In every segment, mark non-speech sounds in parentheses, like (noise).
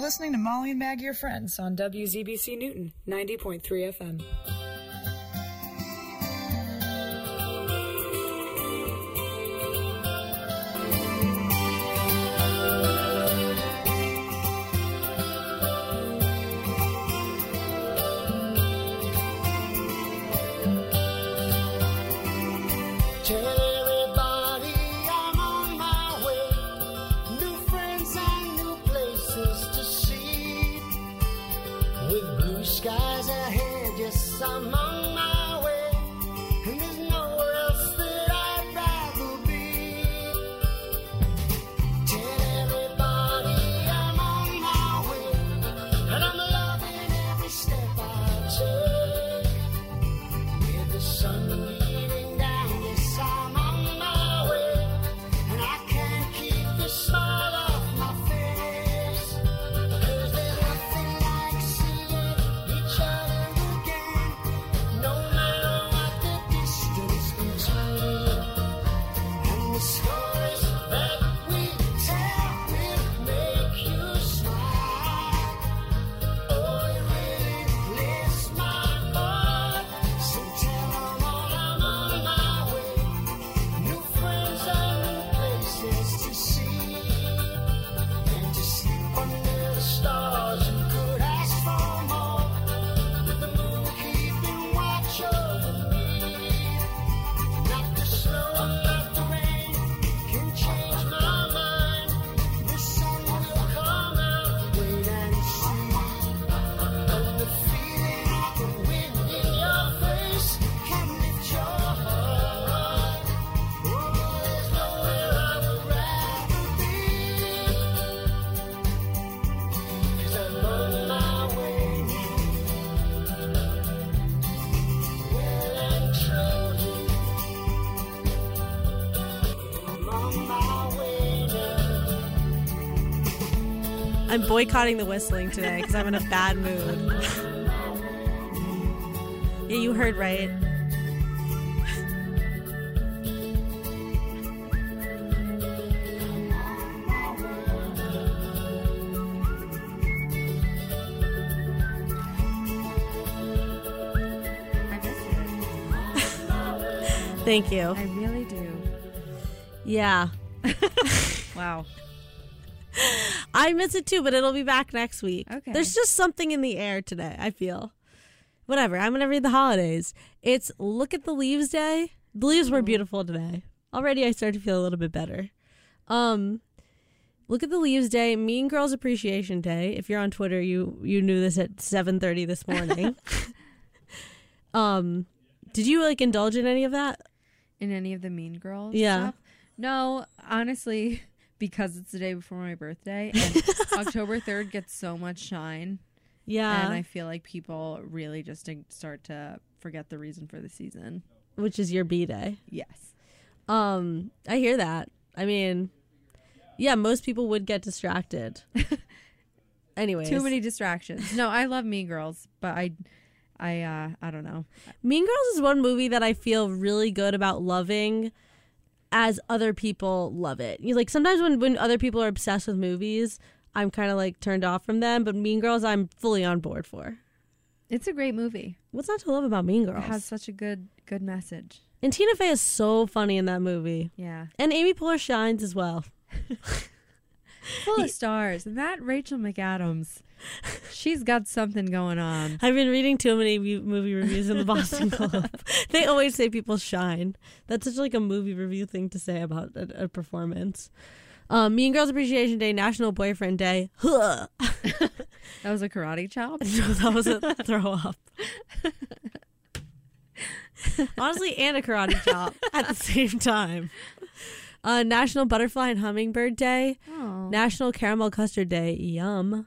You're listening to Molly and Maggie, your friends, on WZBC Newton 90.3 FM. I'm boycotting the whistling today because I'm in a bad mood. yeah, you heard right. I miss it. Thank you. I really do. Yeah. (laughs) Wow. I miss it too, but it'll be back next week. Okay. There's just something in the air today, I feel. Whatever. I'm going to read the holidays. It's Look at the Leaves Day. The leaves were beautiful today. Already I start to feel a little bit better. Um Look at the Leaves Day, Mean Girls Appreciation Day. If you're on Twitter, you you knew this at 7:30 this morning. (laughs) um did you like indulge in any of that? In any of the Mean Girls Yeah. stuff? No, honestly, because it's the day before my birthday (laughs) and October 3rd gets so much shine. Yeah. And I feel like people really just start to forget the reason for the season. which is your B day. Yes. Um, I hear that. I mean, yeah, most people would get distracted. (laughs) Anyways, Too many distractions. No, I love Mean Girls, but I I uh I don't know. Mean Girls is one movie that I feel really good about loving as other people love it. You like sometimes when when other people are obsessed with movies, I'm kind of like turned off from them, but Mean Girls I'm fully on board for. It's a great movie. What's not to love about Mean Girls? It has such a good good message. and Tina Fey is so funny in that movie. Yeah. And Amy Poehler shines as well. (laughs) Full of stars. And that Rachel McAdams, she's got something going on. I've been reading too many movie reviews in the Boston (laughs) Globe. they always say people shine. That's such like a movie review thing to say about a, a performance. Um, mean Girls Appreciation Day, National Boyfriend Day. Huh. (laughs) That was a karate chop. (laughs) that was a throw up. Honestly, and a karate chop at the same time. Uh, National Butterfly and Hummingbird Day, Oh. National Caramel Custard Day, yum,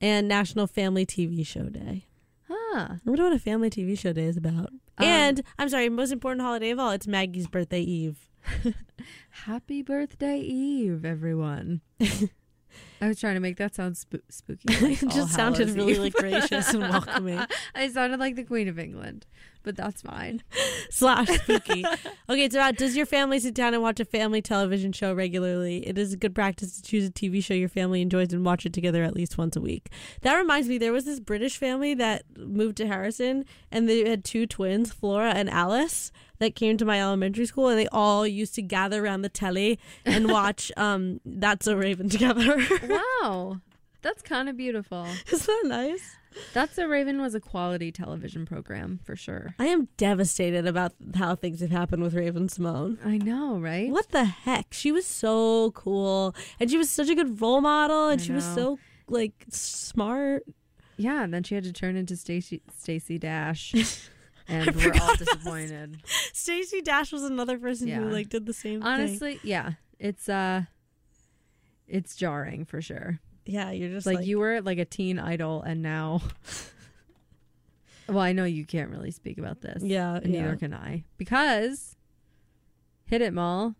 and National Family TV Show Day. Huh. I wonder what a family TV show day is about. Um, and I'm sorry, most important holiday of all, it's Maggie's birthday eve. (laughs) Happy birthday Eve, everyone. (laughs) I was trying to make that sound sp- spooky. (laughs) like it just sounded really like gracious and welcoming. I sounded like the Queen of England. But that's fine. (laughs) slash spooky. (laughs) okay, it's about does your family sit down and watch a family television show regularly? It is a good practice to choose a TV show your family enjoys and watch it together at least once a week. That reminds me, there was this British family that moved to Harrison and they had two twins, Flora and Alice, that came to my elementary school and they all used to gather around the telly and (laughs) watch um That's So Raven together. Wow. That's kind of beautiful. Isn't that nice? That's So Raven was a quality television program for sure. I am devastated about how things have happened with Raven-Symoné. I know, right? What the heck? She was so cool, and she was such a good role model, and I she was know. so like smart. Yeah, and then she had to turn into Stacy Stacy Dash, (laughs) and I we're all disappointed. Stacy Dash was another person who like did the same thing. Honestly, yeah, it's uh, it's jarring for sure. Yeah, you're just like, like, you were like a teen idol, and now. (laughs) well, I know you can't really speak about this. Yeah, and neither can I because. Hit it, Mal.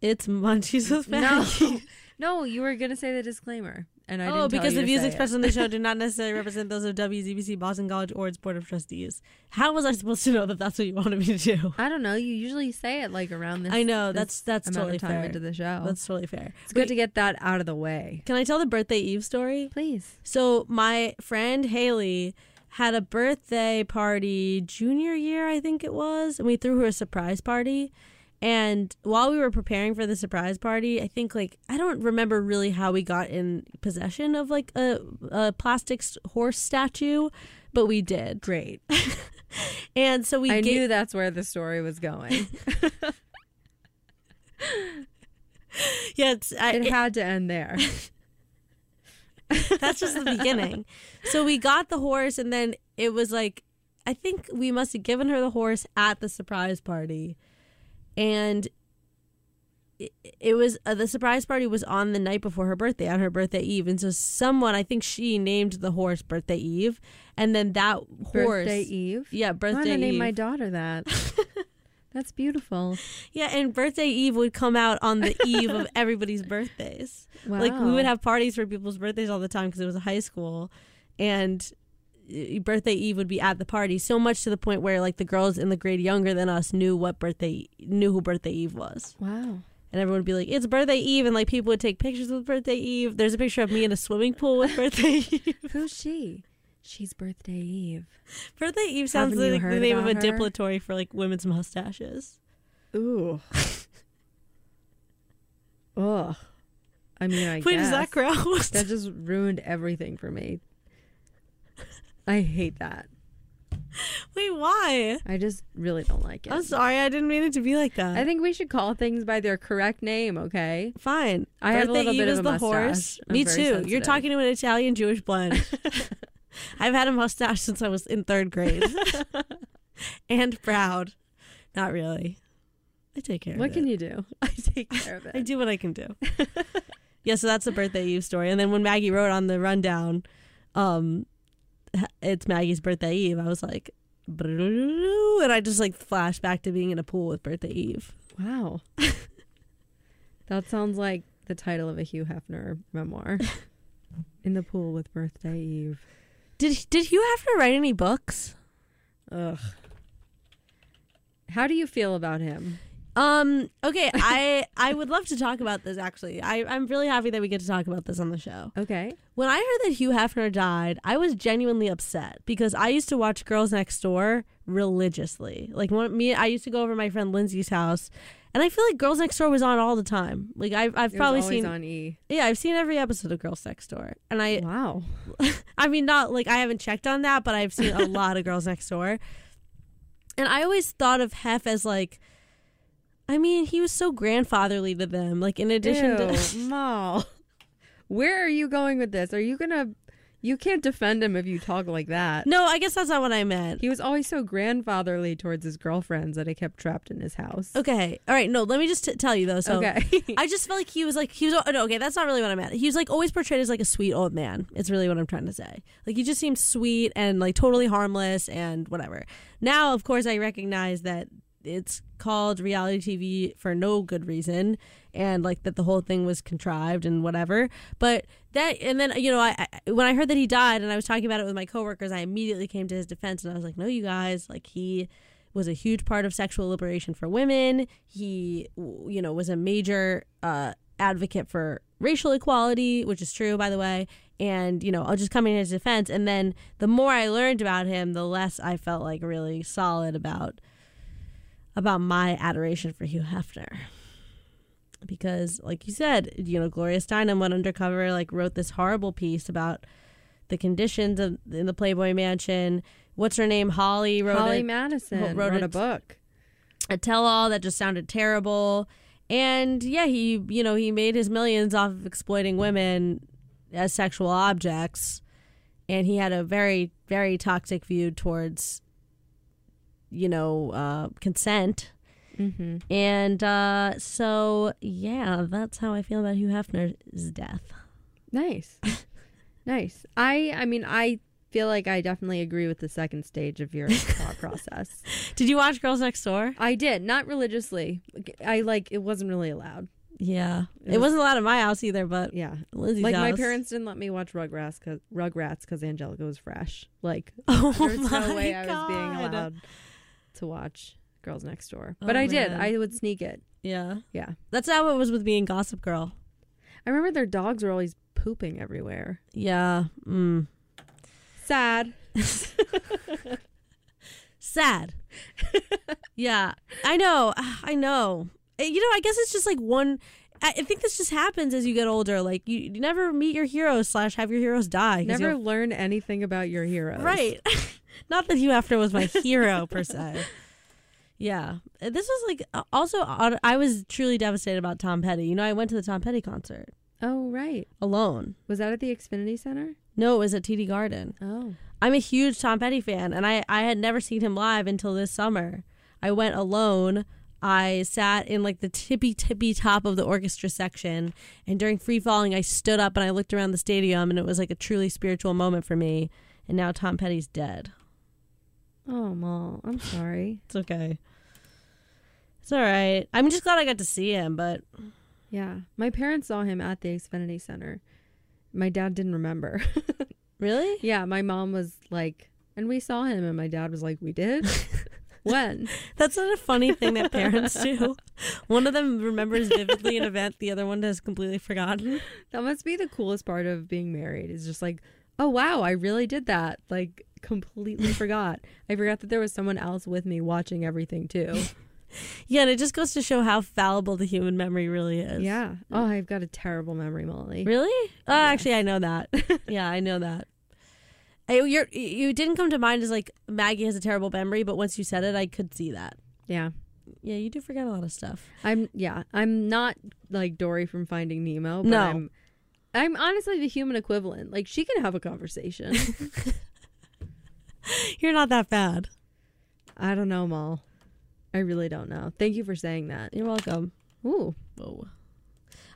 It's munchies with No, Maggie. (laughs) no, you were gonna say the disclaimer, and I oh, because the views expressed on the show (laughs) do not necessarily represent those of WZBC, Boston College, or its board of trustees. How was I supposed to know that that's what you wanted me to do? I don't know. You usually say it like around this. I know this that's that's totally of time fair. into the show. That's totally fair. it's good to get that out of the way. Can I tell the birthday Eve story? Please. So my friend Haley had a birthday party junior year, I think it was, and we threw her a surprise party. And while we were preparing for the surprise party, I think like I don't remember really how we got in possession of like a, a plastic horse statue, but we did. Great. (laughs) And so we I gave, knew that's where the story was going. (laughs) (laughs) yeah, I, it had to end there. That's just the beginning. So we got the horse, and then it was like, I think we must have given her the horse at the surprise party, and it, it was uh, the surprise party was on the night before her birthday, on her birthday eve, and so someone, I think she named the horse Birthday Eve, and then that horse, Birthday Eve. yeah, birthday I'm Birthday gonna name Eve, my daughter that. (laughs) that's beautiful. yeah, and Birthday Eve would come out on the eve of (laughs) everybody's birthdays. Wow. Like we would have parties for people's birthdays all the time because it was a high school, and birthday eve would be at the party. So much to the point where like the girls in the grade younger than us knew what birthday knew who birthday eve was, Wow. and everyone would be like, "It's birthday eve," and like people would take pictures with birthday eve. There's a picture of me in a swimming pool with birthday (laughs) eve. Who's she? She's Birthday Eve. birthday eve sounds Haven't like the name of a her? depilatory for like women's mustaches. Ooh. (laughs) Ugh. I mean, I Wait, guess is that gross? that just ruined everything for me. I hate that. Wait, why? I just really don't like it. I'm sorry, I didn't mean it to be like that. I think we should call things by their correct name, okay? Fine. I have a little Eve bit of a the mustache. horse. I'm Me very too. You're sensitive. talking to an Italian Jewish blend. (laughs) I've had a mustache since I was in third grade, (laughs) and proud. Not really. I take care What of can it. you do? (laughs) I take care of it. I do what I can do. yeah, so that's the birthday Eve story. And then when Maggie wrote on the rundown, um, it's Maggie's birthday Eve. I was like, and I just like flashed back to being in a pool with birthday Eve. Wow. (laughs) that sounds like the title of a Hugh Hefner memoir. (laughs) In the pool with Birthday Eve. Did did Hugh Hefner write any books? Ugh. How do you feel about him? Um. Okay. I I would love to talk about this. Actually, I I'm really happy that we get to talk about this on the show. Okay. When I heard that Hugh Hefner died, I was genuinely upset because I used to watch Girls Next Door religiously. Like when me, I used to go over to my friend Lindsay's house, and I feel like Girls Next Door was on all the time. Like I've I've probably seen on E. yeah I've seen every episode of Girls Next Door, and I Wow. (laughs) I mean, not like I haven't checked on that, but I've seen a (laughs) lot of Girls Next Door. And I always thought of Hef as like, I mean, he was so grandfatherly to them. Like, in addition to. Ew, (laughs) Mal. Where are you going with this? Are you gonna? You can't defend him if you talk like that. No, I guess that's not what I meant. He was always so grandfatherly towards his girlfriends that he kept trapped in his house. Okay. All right. No, let me just t- tell you, though. So, okay. (laughs) I just felt like he was like, he was, oh, no, okay, that's not really what I meant. He was like always portrayed as like a sweet old man. It's really what I'm trying to say. Like, he just seemed sweet and like totally harmless and whatever. Now, of course, I recognize that it's called reality TV for no good reason, and like that the whole thing was contrived and whatever. But that and then you know I, I when I heard that he died and I was talking about it with my coworkers, I immediately came to his defense and I was like, no, you guys, like he was a huge part of sexual liberation for women. He, you know, was a major uh, advocate for racial equality, which is true, by the way. And, you know, I'll just come in his defense. And then the more I learned about him, the less I felt like really solid about about my adoration for Hugh Hefner. Because, like you said, you know, Gloria Steinem went undercover, like wrote this horrible piece about the conditions of in the Playboy Mansion. What's her name? Holly wrote Holly it Madison wrote wrote, a book. a tell all that just sounded terrible. And yeah, he, you know, he made his millions off of exploiting women as sexual objects. And he had a very, very toxic view towards, you know, uh, consent. Mm-hmm. And uh, so, yeah, that's how I feel about Hugh Hefner's death. Nice, (laughs) nice. I I mean I feel like I definitely agree with the second stage of your (laughs) thought process. Did you watch Girls Next Door? I did not religiously. I like it wasn't really allowed. Yeah. It It, was- wasn't allowed in my house either, but Yeah, Lizzie's like my parents didn't let me watch Rugrats because Rugrats because Angelica was fresh. Like (laughs) Oh there's my no way I was being God. allowed to watch Girls Next Door, Oh, but I did. man. I would sneak it. Yeah. Yeah, That's how it was with being Gossip Girl. I remember their dogs were always pooping everywhere. Yeah. Mm. Sad. (laughs) Sad. yeah. I know. (sighs) I know. Uh, You know, I guess it's just like one. I I think this just happens as you get older. Like you, you never meet your heroes slash have your heroes die. 'cause Never you'll- learn anything about your heroes. Right. (laughs) Not that Hugh Hefner was my hero per se. Yeah. This was like also I was truly devastated about Tom Petty. You know, I went to the Tom Petty concert Oh right. alone. Was that at the Xfinity Center? No, it was at TD Garden. Oh. I'm a huge Tom Petty fan, and I, I had never seen him live until this summer. I went alone. I sat in like the tippy tippy top of the orchestra section, and during free falling, I stood up and I looked around the stadium, and it was like a truly spiritual moment for me. And now Tom Petty's dead. Oh, Mal, I'm sorry. It's okay. It's all right. I'm just glad I got to see him, but Yeah. My parents saw him at the Xfinity Center. My dad didn't remember. (laughs) really, yeah, my mom was like, and we saw him, and my dad was like, we did? (laughs) when? that's not a funny thing that parents (laughs) do. One of them remembers vividly an event, the other one has completely forgotten. That must be the coolest part of being married is just like, oh, wow, I really did that. Like, completely forgot. I forgot that there was someone else with me watching everything too. (laughs) Yeah, and it just goes to show how fallible the human memory really is. yeah. Oh, I've got a terrible memory, Molly. Really? Oh, actually, I know that. (laughs) yeah, I know that. I, you're, you didn't come to mind as like Maggie has a terrible memory, but once you said it, I could see that. Yeah. Yeah, you do forget a lot of stuff. I'm yeah, I'm not like Dory from Finding Nemo, but No. I'm I'm honestly the human equivalent. Like she can have a conversation. (laughs) (laughs) You're not that bad. I don't know, Mal. I really don't know. Thank you for saying that. You're welcome. Ooh. Whoa.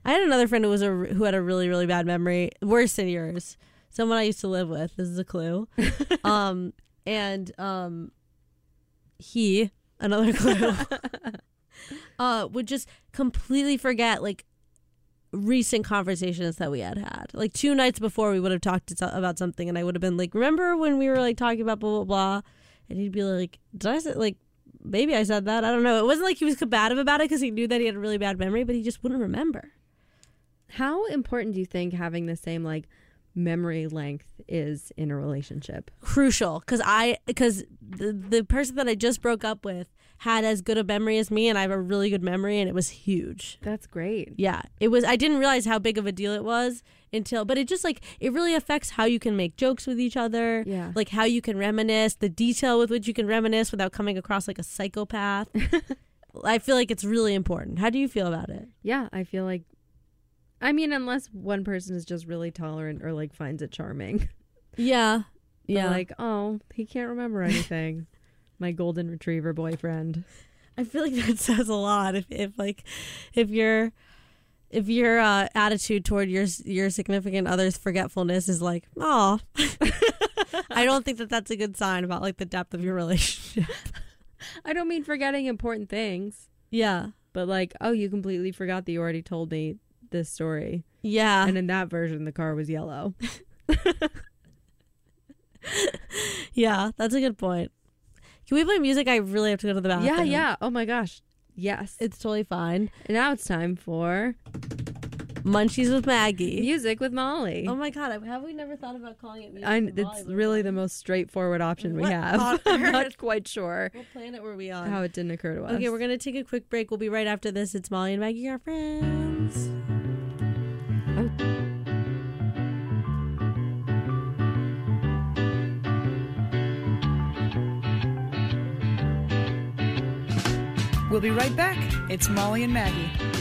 I had another friend who was a who had a really really bad memory, worse than yours. Someone I used to live with. This is a clue. (laughs) um, and um, he another clue. (laughs) uh, would just completely forget like recent conversations that we had had. Like two nights before, we would have talked about something, and I would have been like, "Remember when we were like talking about blah blah blah?" And he'd be like, "Did I say like?" Maybe I said that. I don't know. It wasn't like he was combative about it because he knew that he had a really bad memory, but he just wouldn't remember. How important do you think having the same like memory length is in a relationship? crucial because I because the, the person that I just broke up with had as good a memory as me, and I have a really good memory, and it was huge. That's great. Yeah, it was. I didn't realize how big of a deal it was until, but it just like it really affects how you can make jokes with each other. Yeah. like how you can reminisce, the detail with which you can reminisce without coming across like a psychopath. (laughs) I feel like it's really important. How do you feel about it? Yeah, I feel like I mean, unless one person is just really tolerant or like finds it charming. Yeah, But, yeah. like, oh, he can't remember anything. (laughs) my golden retriever boyfriend. I feel like that (laughs) says a lot. If, if like, if your if your uh, attitude toward your your significant other's forgetfulness is like, oh, (laughs) I don't think that that's a good sign about like the depth of your relationship. (laughs) I don't mean forgetting important things. Yeah, but like, oh, you completely forgot that you already told me this story. Yeah, and in that version, the car was yellow. yeah, that's a good point. Can we play music? I really have to go to the bathroom. Yeah, yeah. Oh my gosh. Yes. It's totally fine. And now it's time for Munchies with Maggie. Music with Molly. Oh my god, have we never thought about calling it music? With it's really the most straightforward option we What have. (laughs) I'm not quite sure What planet were we on? how it didn't occur to us. Okay, we're gonna take a quick break. We'll be right after this. It's Molly and Maggie, our friends. Oh. We'll be right back. It's Molly and Maggie.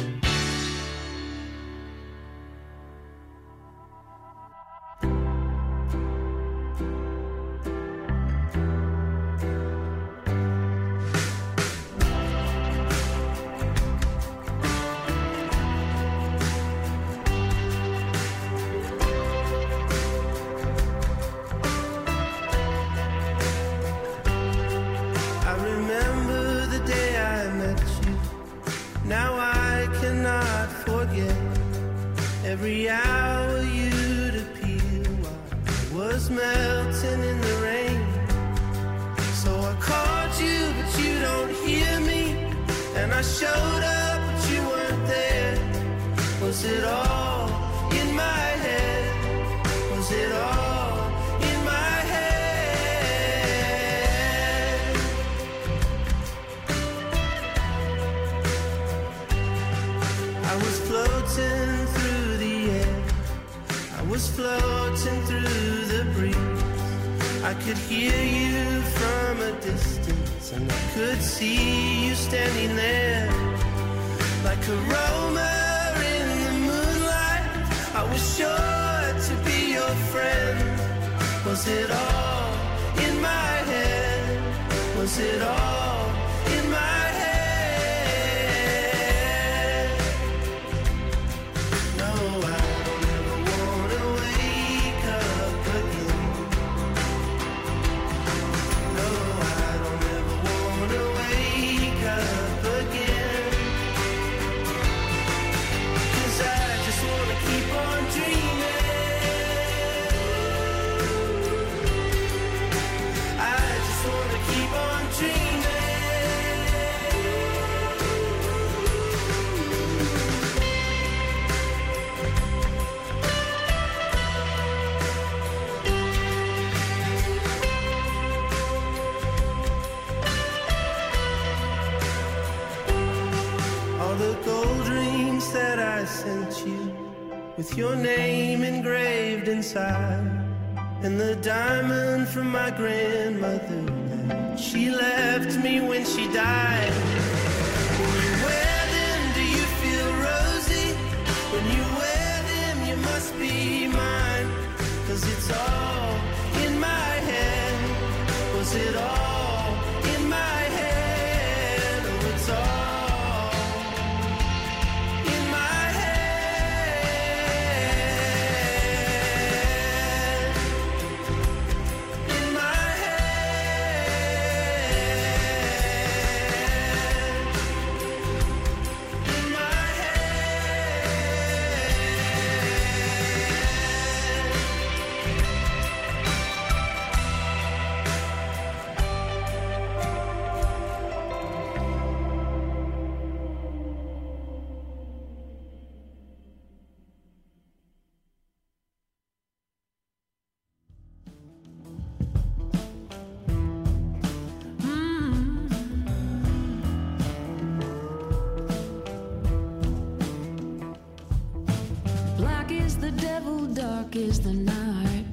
dark is the night.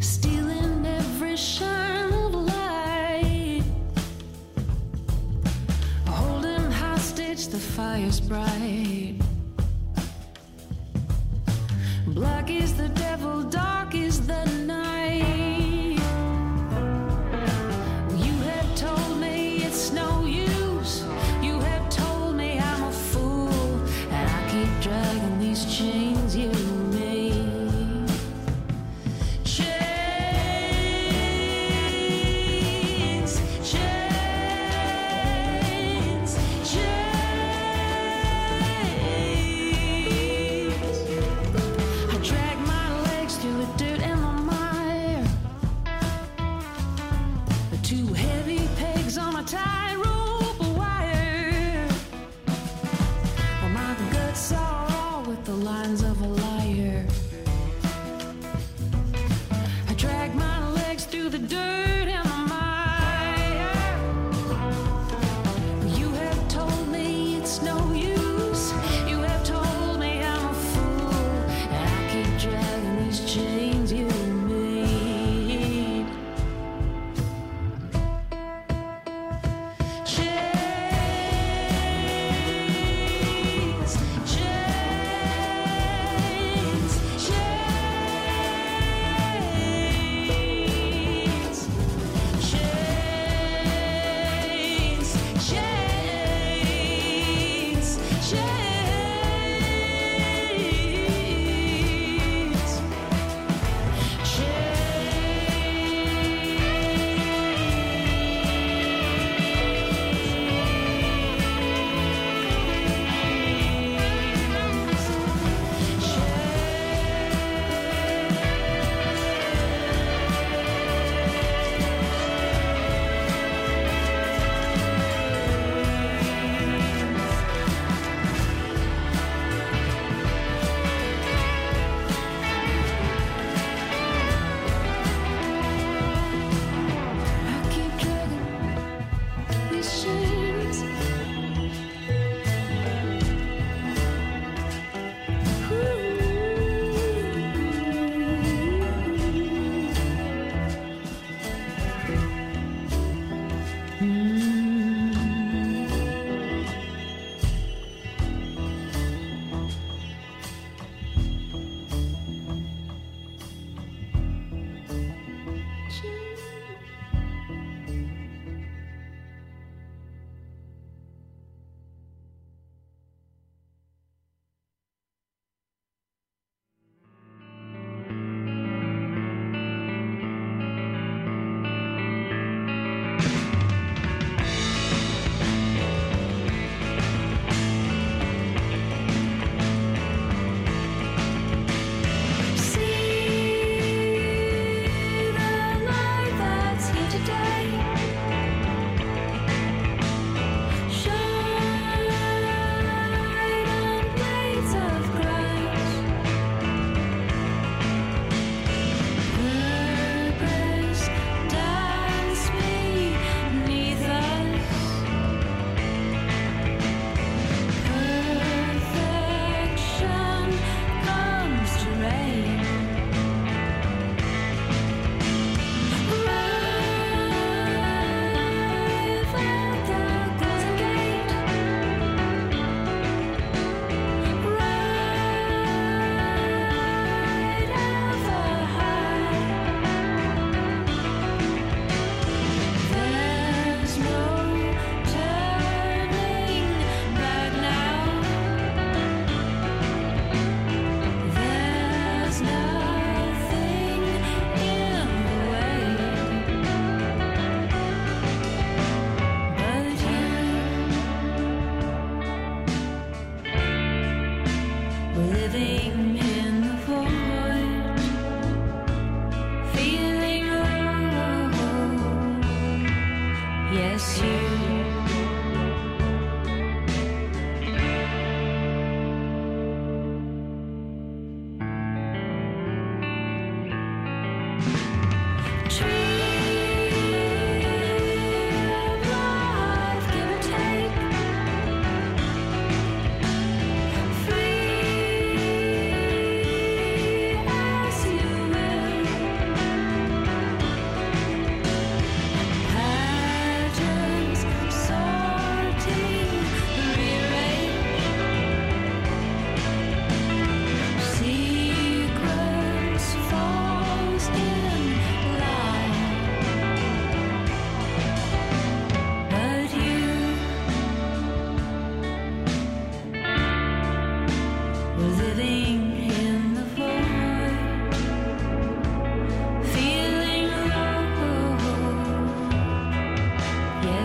Stealing every shine of light. Holding hostage, the fire's bright.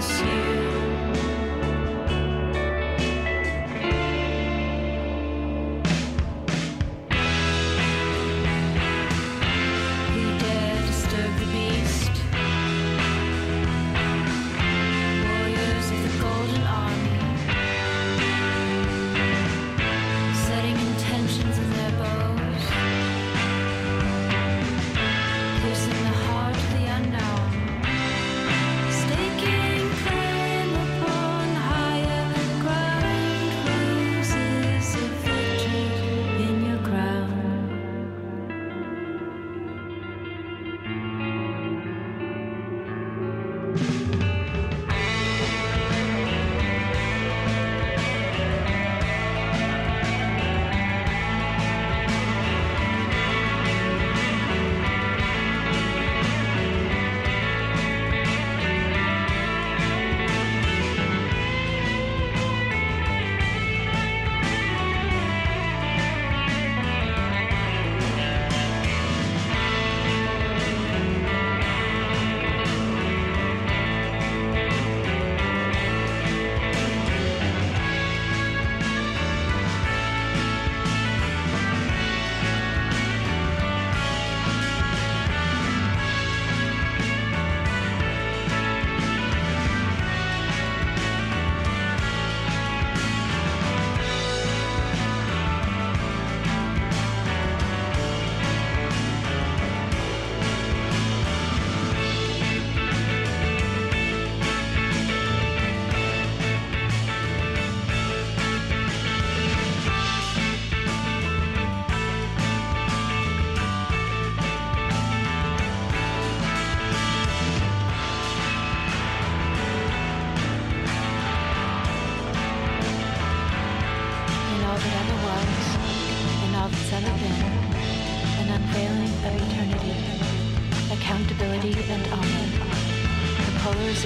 Yes,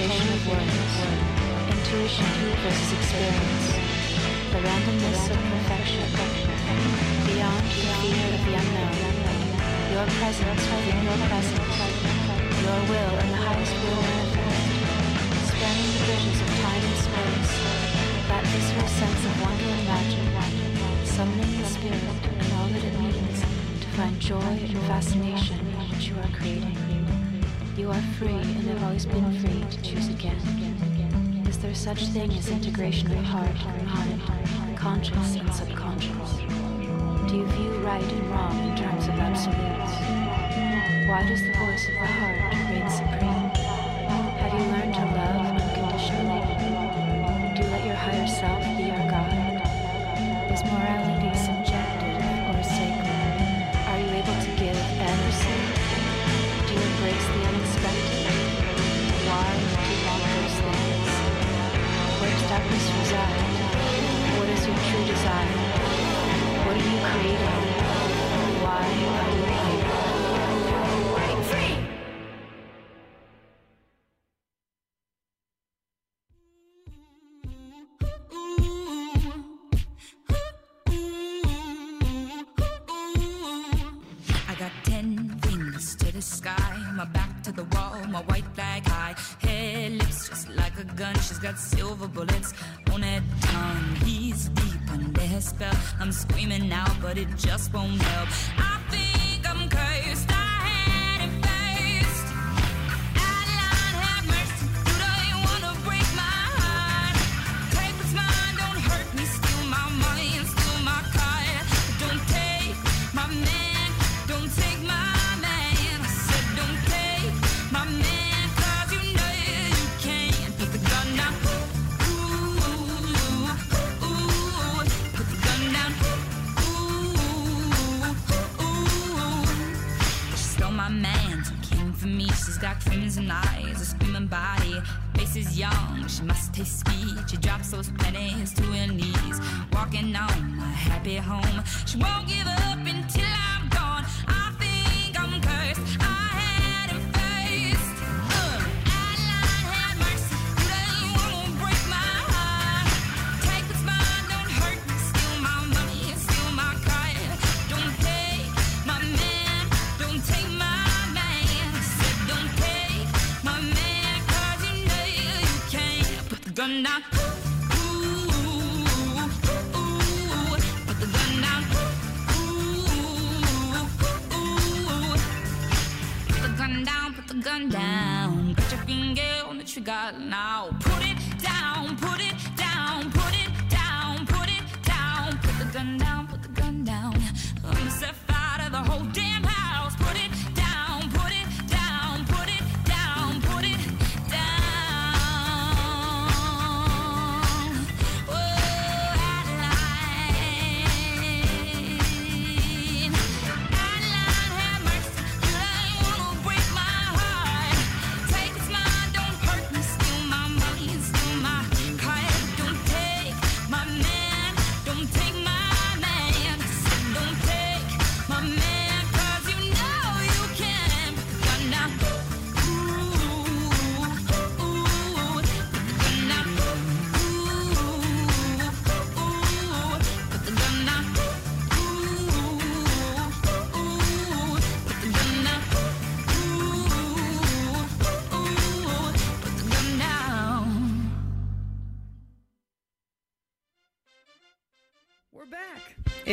polarization of words, intuition versus experience, the randomness of perfection, beyond the fear of the unknown, your presence within your presence, your will in the highest will manifest, spanning the bridges of time and space, that visceral sense of wonder and magic, summoning the spirit and all that it means to find joy and fascination in what you are creating. You are free and have always been free to choose again. Is there such thing as integration of heart mind, conscious and subconscious? Do you view right and wrong in terms of absolutes? Why does the voice of the heart reign supreme? Spell. I'm screaming out, but it just won't help. I think young, she must taste speed. She drops those pennies to her knees, walking on my happy home. She won't give up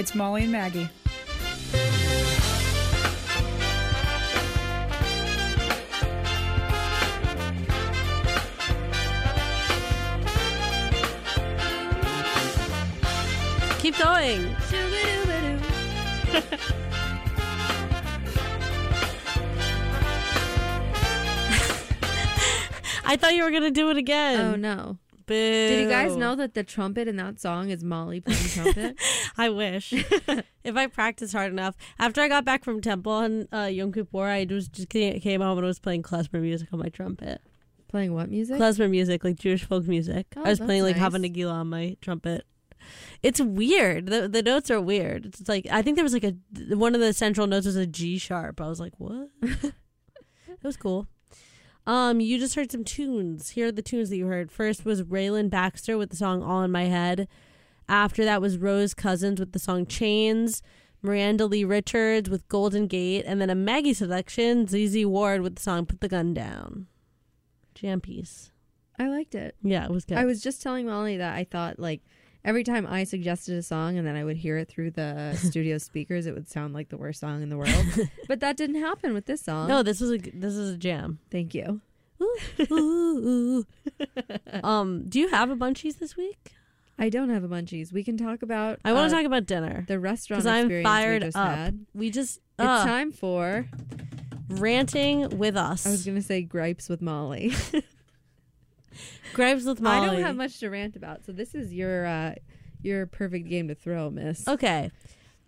It's Molly and Maggie. Keep going. (laughs) I thought you were gonna do it again. Oh no. Boo. Did you guys know that the trumpet in that song is Molly playing trumpet? (laughs) I wish. (laughs) if I practiced hard enough. After I got back from temple on uh, Yom Kippur, I was just came home and was playing klezmer music on my trumpet. playing what music? Klezmer music, like Jewish folk music. Oh, I was playing like nice. Hava Nagila on my trumpet. It's weird. The the notes are weird. It's like I think there was like a one of the central notes was a G sharp. I was like, what? (laughs) it was cool. Um, you just heard some tunes. Here are the tunes that you heard. First was Raylan Baxter with the song "All in My Head." After that was Rose Cousins with the song "Chains." Miranda Lee Richards with "Golden Gate," and then a Maggie selection, ZZ Ward with the song "Put the Gun Down." Jam piece. I liked it. Yeah, it was good. I was just telling Molly that I thought like every time I suggested a song and then I would hear it through the (laughs) studio speakers, it would sound like the worst song in the world. (laughs) but that didn't happen with this song. no, this was a this is a jam. thank you. Ooh, ooh, ooh. (laughs) um, do you have a bunchies this week? I don't have a munchies. We can talk about. I want uh, to talk about dinner the restaurant because I'm fired we just up. had. We just It's uh, time for. ranting with us. I was gonna say gripes with Molly. (laughs) gripes with Molly. I don't have much to rant about, so this is your uh, your perfect game to throw, Miss. Okay.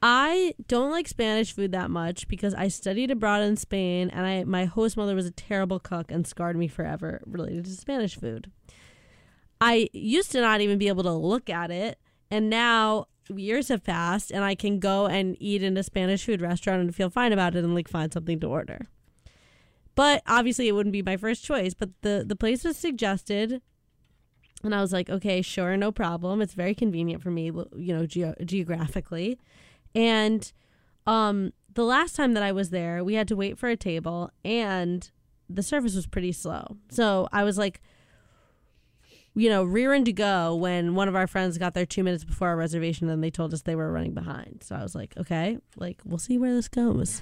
I don't like Spanish food that much because I studied abroad in Spain and I my host mother was a terrible cook and scarred me forever related to Spanish food. I used to not even be able to look at it and now years have passed and I can go and eat in a Spanish food restaurant and feel fine about it and like find something to order. But obviously it wouldn't be my first choice, but the the place was suggested and I was like, okay, sure, no problem. It's very convenient for me, you know, geo- geographically. And um, the last time that I was there, we had to wait for a table, and the service was pretty slow. So I was like, you know, rearing to go when one of our friends got there two minutes before our reservation, and they told us they were running behind. So I was like, okay, like we'll see where this goes.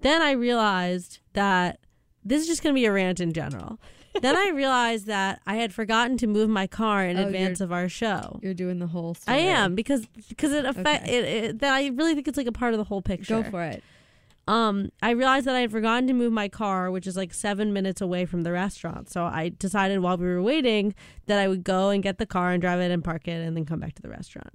Then I realized that this is just going to be a rant in general. (laughs) then I realized that I had forgotten to move my car in Oh, advance of our show. You're doing the whole. I am because because it affect Okay. it, it. That I really think it's like a part of the whole picture. Go for it. Um, I realized that I had forgotten to move my car, which is like seven minutes away from the restaurant. So I decided while we were waiting that I would go and get the car and drive it and park it and then come back to the restaurant.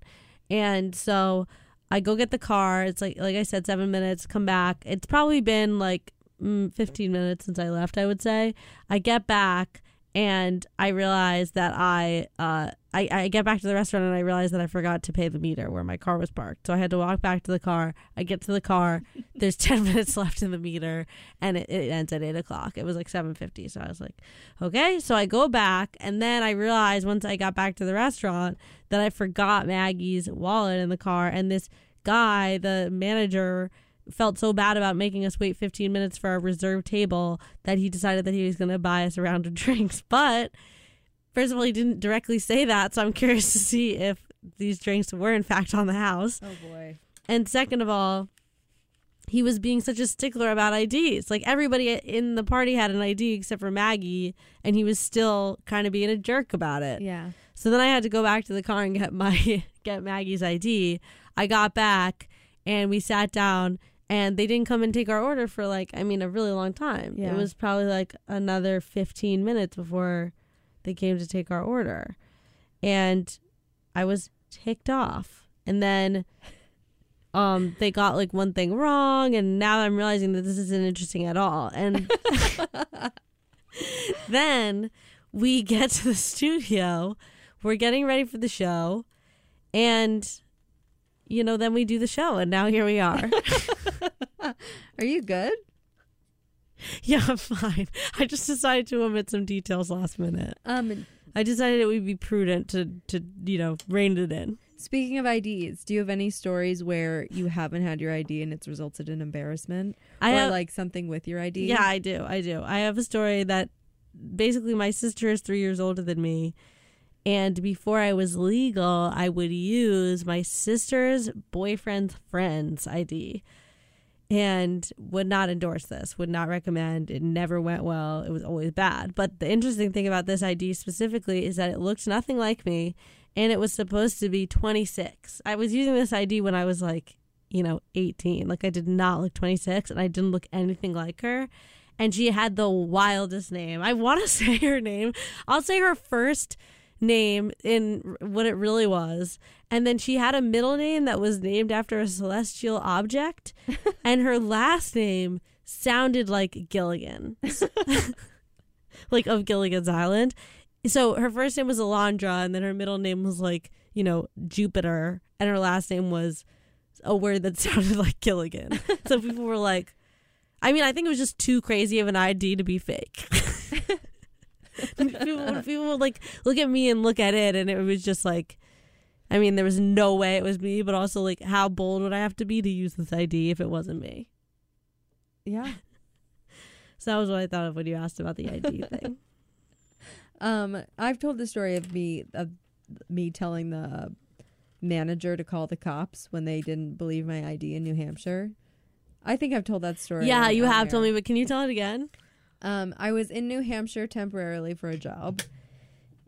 And so I go get the car. It's like like I said, seven minutes. Come back. It's probably been like mm, fifteen minutes since I left. I would say. I get back and I realize that I uh I, I get back to the restaurant and I realized that I forgot to pay the meter where my car was parked. So I had to walk back to the car. I get to the car. (laughs) There's ten (laughs) minutes left in the meter, and it, it ends at eight o'clock. It was like seven fifty. So I was like, okay. So I go back, and then I realized once I got back to the restaurant that I forgot Maggie's wallet in the car, and this guy, the manager, felt so bad about making us wait 15 minutes for our reserved table that he decided that he was going to buy us a round of (laughs) drinks. But first of all, he didn't directly say that, so I'm (laughs) curious to see if these drinks were in fact on the house. Oh boy. And second of all, he was being such a stickler about IDs. Like everybody in the party had an ID except for Maggie, and he was still kind of being a jerk about it. Yeah. So then I had to go back to the car and get my (laughs) get Maggie's ID. I got back and we sat down and they didn't come and take our order for like I mean a really long time. Yeah. It was probably like another 15 minutes before they came to take our order. And I was ticked off. And then um they got like one thing wrong and now I'm realizing that this isn't interesting at all. And (laughs) then we get to the studio. We're getting ready for the show. And, you know, then we do the show. And now here we are. (laughs) Are you good? (laughs) yeah, I'm fine. I just decided to omit some details last minute. Um I decided it would be prudent to, to you know, rein it in. speaking of IDs, do you have any stories where you haven't had your ID and it's resulted in embarrassment? I or have, like something with your ID? Yeah, I do. I do. I have a story that basically my sister is three years older than me. And before I was legal, I would use my sister's boyfriend's friend's ID and would not endorse this, would not recommend. It never went well. It was always bad. But the interesting thing about this ID specifically is that it looked nothing like me and it was supposed to be 26. I was using this ID when I was like, you know, 18. Like I did not look 26 and I didn't look anything like her. And she had the wildest name. I want to (laughs) say her name. I'll say her first name in what it really was. And then she had a middle name that was named after a celestial object. (laughs) and her last name sounded like Gilligan, (laughs) like of Gilligan's Island. So her first name was Alondra, and then her middle name was like, you know, Jupiter. And her last name was a word that (laughs) sounded like Gilligan. so people were like, I mean, I think it was just too crazy of an ID to be fake. (laughs) people, people would like look at me and look at it, and it was just like, I mean, there was no way it was me, but also like, how bold would I have to be to use this ID if it wasn't me? Yeah. (laughs) So that was what I thought of when you asked about the ID thing. (laughs) Um, I've told the story of me of me telling the manager to call the cops when they didn't believe my ID in New Hampshire. I think I've told that story. yeah, you have told me, but can you tell it again? Um, I was in New Hampshire temporarily for a job,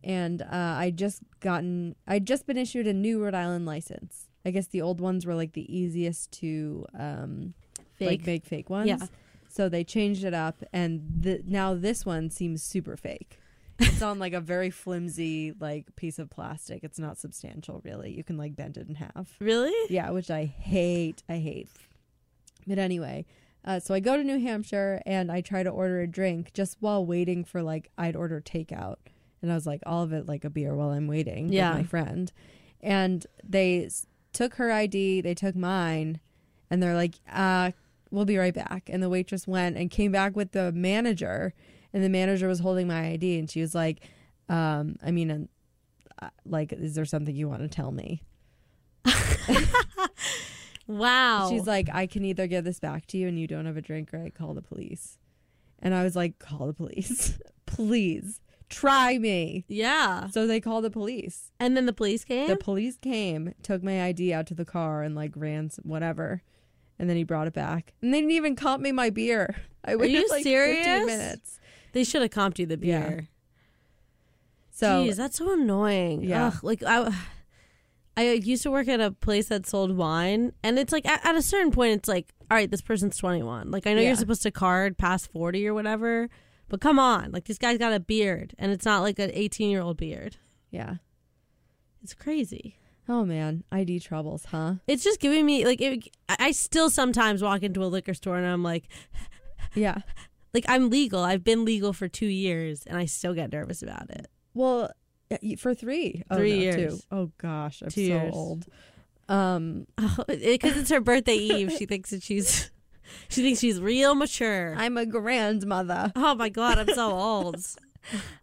and uh, I just gotten I'd just been issued a new Rhode Island license. I guess the old ones were like the easiest to um, like Fake. make fake ones. Yeah. So they changed it up, and the, now this one seems super fake. It's on like a very flimsy like piece of plastic. It's not substantial, really. You can like bend it in half. Really? Yeah, which I hate. I hate. But anyway, uh, so I go to New Hampshire and I try to order a drink just while waiting for like I'd order takeout, and I was like all of it like a beer while I'm waiting Yeah. with my friend, and they s- took her ID, they took mine, and they're like, uh, we'll be right back. And the waitress went and came back with the manager, and the manager was holding my ID, and she was like, um, I mean, uh, like, is there something you want to tell me? (laughs) Wow. She's like, I can either give this back to you and you don't have a drink, or I call the police. And I was like, call the police, (laughs) please try me. yeah. So they called the police. And then the police came. The police came, took my ID out to the car, and like ran some, whatever. And then he brought it back, and they didn't even comp me my beer. (laughs) I waited you like serious? 15 minutes. they should have comped you the Yeah. beer. So Jeez, that's so annoying. Yeah. Ugh, like I, I used to work at a place that sold wine, and it's like at, at a certain point, it's like, all right, this person's twenty one. Like I know Yeah. you're supposed to card past forty or whatever, but come on, like this guy's got a beard, and it's not like an eighteen year old beard. yeah. It's crazy. Oh man, ID troubles, huh? It's just giving me like it, I still sometimes walk into a liquor store and I'm like, Yeah. (laughs) like I'm legal. I've been legal for two years, and I still get nervous about it. Well, for three, Oh, Three no, years. Two. Oh gosh, I'm Two so years. old. Um, (laughs) Because it's her birthday eve, she thinks that she's (laughs) she thinks she's real mature. I'm a grandmother. oh my god, I'm so (laughs) old.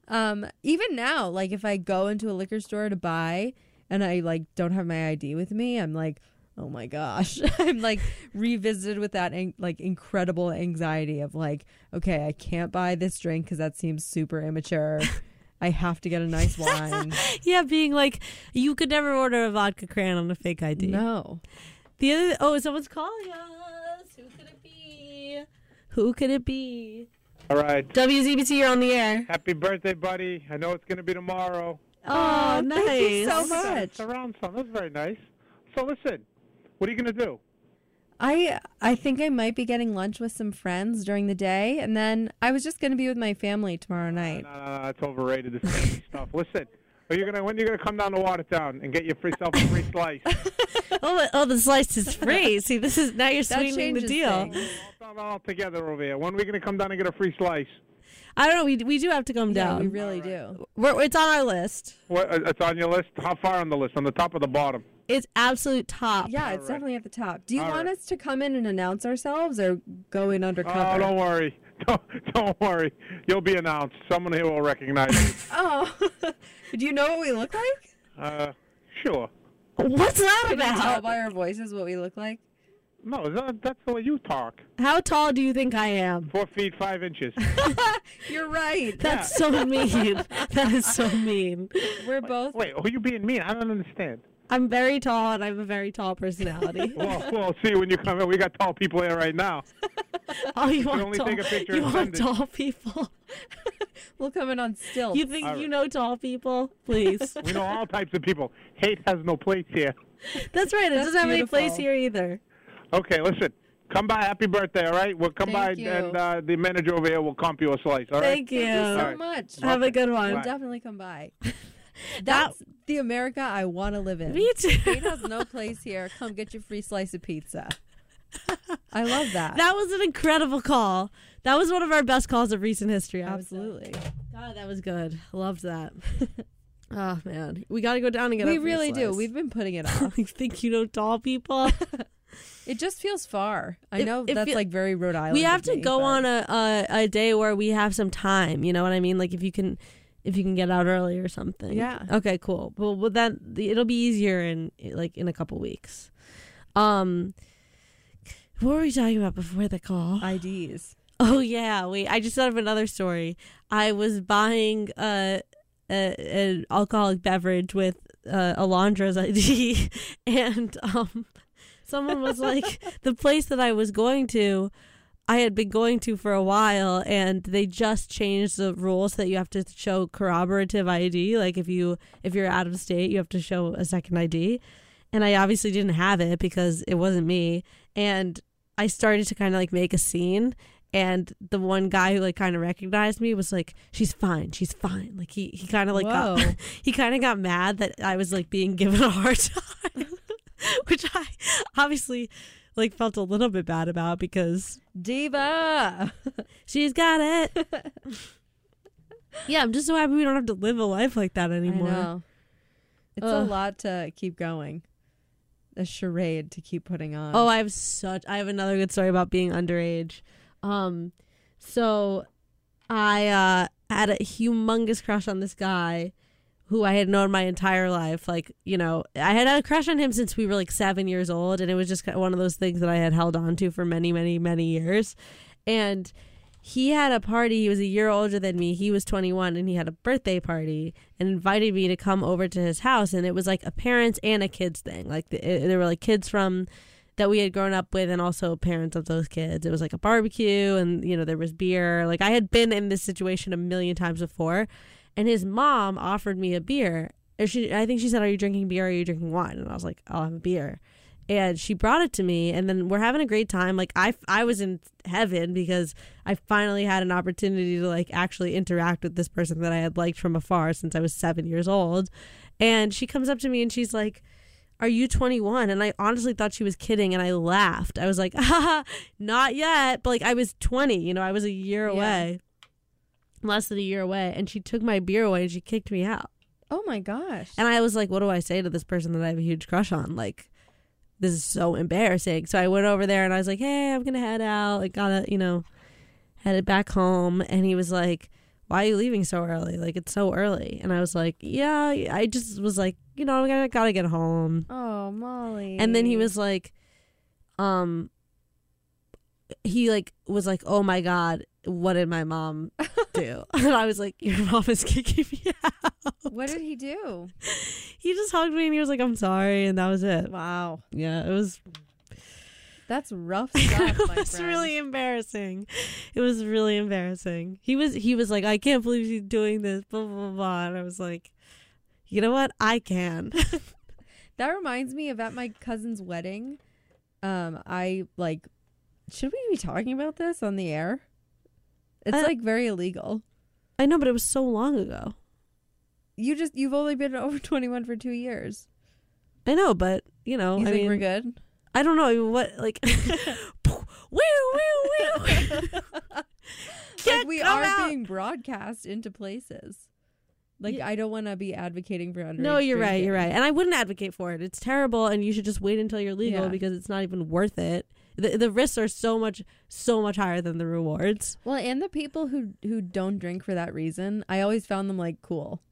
Um, even now, like if I go into a liquor store to buy and I like don't have my ID with me, I'm like, oh my gosh, I'm like revisited with that like incredible anxiety of like, okay, I can't buy this drink because that seems super immature. I have to get a nice wine. (laughs) yeah, being like, you could never order a vodka cran on a fake ID. no, The other oh, someone's calling us. Who could it be? Who could it be? All right. WZBT, you're on the air. Happy birthday, buddy. I know it's going to be tomorrow. Oh, nice. thank you so Look at that. much. It's around some. That's very nice. So listen, what are you going to do? I I think I might be getting lunch with some friends during the day, and then I was just going to be with my family tomorrow night. No, no, no, it's overrated. This fancy (laughs) stuff. Listen, are you gonna when are you gonna come down to Watertown and get your free self a free slice? (laughs) Oh, the- oh, the slice is (laughs) free. See, this is now you're That sweetening the deal. things. all, all, all together over here. When are we gonna come down and get a free slice? I don't know. We we do have to come Yeah, down. we really do. We're, it's on our list. What? uh, It's on your list. How far on the list? On the top or the bottom? It's absolute top. Yeah, it's right. definitely at the top. Do you All want right. us to come in and announce ourselves or go in undercover? Oh, don't worry. (laughs) Don't, don't worry. You'll be announced. Someone here will recognize you. (laughs) Oh, (laughs) do you know what we look like? Uh, sure. What's that Can you tell about? by our voices what we look like? No, that, that's the way you talk. How tall do you think I am? Four feet five inches. You're right. That's so mean. that is so mean. We're both. Wait, who are you being mean? I don't understand. I'm very tall and I have a very tall personality. (laughs) Well, we'll see when you come in. We got tall people here right now. (laughs) oh, you want only tall, take a picture you and want tall people? (laughs) We'll come in on stilts. You think All you know tall people? Please. We know all types of people. Hate has no place here. That's right. It That's doesn't have any place here either. Okay, listen. Come by. Happy birthday, all right? We'll come Thank by, you. and uh, the manager over here will comp you a slice, all right? Thank you. Thank you so All right. much. Have a good one. We'll Bye. definitely come by. That's the America I want to live in. Me too. Hate has no place here. Come get your free slice of pizza. I love that. That was an incredible call. That was one of our best calls of recent history. I would say. Absolutely. God, that was good. Loved that. (laughs) oh man, we got to go down and get. We really do. We've been putting it (laughs) off. I think you know tall people. (laughs) It just feels far. I know that's like very Rhode Island. we have to me, go but- on a, a a day where we have some time. You know what I mean? Like if you can, if you can get out early or something. Yeah. Okay. Cool. Well, well then it'll be easier in like in a couple weeks. Um, what were we talking about before the call? IDs. (laughs) Oh yeah, wait. I just thought of another story. I was buying uh, a an alcoholic beverage with uh, Alondra's ID, (laughs) and um, someone was like, (laughs) the place that I was going to, I had been going to for a while, and they just changed the rules that you have to show corroborative ID. Like if you if you're out of state, you have to show a second ID, and I obviously didn't have it because it wasn't me, and I started to kind of like make a scene and the one guy who like kind of recognized me was like she's fine she's fine. Like he he kind of like got, (laughs) he kind of got mad that i was like being given a hard (laughs) time (laughs) which i obviously like felt a little bit bad about because Diva. (laughs) she's got it (laughs) yeah i'm just so happy we don't have to live a life like that I anymore know. It's a lot to keep going. A charade to keep putting on. Oh, I have such. I have another good story about being underage. Um, so I uh had a humongous crush on this guy who I had known my entire life. Like, you know, I had had a crush on him since we were like seven years old, and it was just one of those things that I had held on to for many, many, many years. And he had a party. He was a year older than me. He was 21 and he had a birthday party and invited me to come over to his house. And it was like a parents and a kids thing. Like the, it, there were like kids from that we had grown up with and also parents of those kids. It was like a barbecue and, you know, there was beer. Like I had been in this situation a million times before. And his mom offered me a beer. She, I think she said, Are you drinking beer or are you drinking wine? And I was like, I'll have a beer and she brought it to me and then we're having a great time like i i was in heaven because i finally had an opportunity to like actually interact with this person that i had liked from afar since i was 7 years old and she comes up to me and she's like Are you 21? And I honestly thought she was kidding and I laughed. I was like, (laughs) Haha, not yet. But like, I was 20, you know, I was a year Yeah. away, less than a year away. And she took my beer away and she kicked me out. Oh my gosh. And I was like, what do I say to this person that I have a huge crush on? Like, this is so embarrassing. So I went over there and I was like, hey, I'm going to head out. Like, gotta, you know, headed back home. And he was like, why are you leaving so early? Like, it's so early. And I was like, yeah, I just was like, you know, I gotta get home. oh, Molly. And then he was like, um, he like was like, oh my God, what did my mom (laughs) do? (laughs) and I was like, your mom is kicking me (laughs) out. What did he do? He just hugged me and he was like, I'm sorry. And that was it. Wow. Yeah, it was That's rough stuff, it was friend. really embarrassing. It was really embarrassing. He was he was like, I can't believe she's doing this, blah blah blah. blah. And I was like, you know what? I can. That reminds me of at my cousin's wedding. Um, I like. Should we be talking about this on the air? It's Uh, like very illegal. I know, but it was so long ago. You just you've only been (laughs) over twenty one for two years. I know, but you know, You I think mean, we're good? I don't know what like. (laughs) woo woo woo. (laughs) like we are out. being broadcast into places. Like Yeah. I don't want to be advocating for underage. No, you're right. You're right. And I wouldn't advocate for it. It's terrible, and you should just wait until you're legal Yeah. because it's not even worth it. The, the risks are so much, so much higher than the rewards. Well, and the people who who don't drink for that reason, I always found them like cool.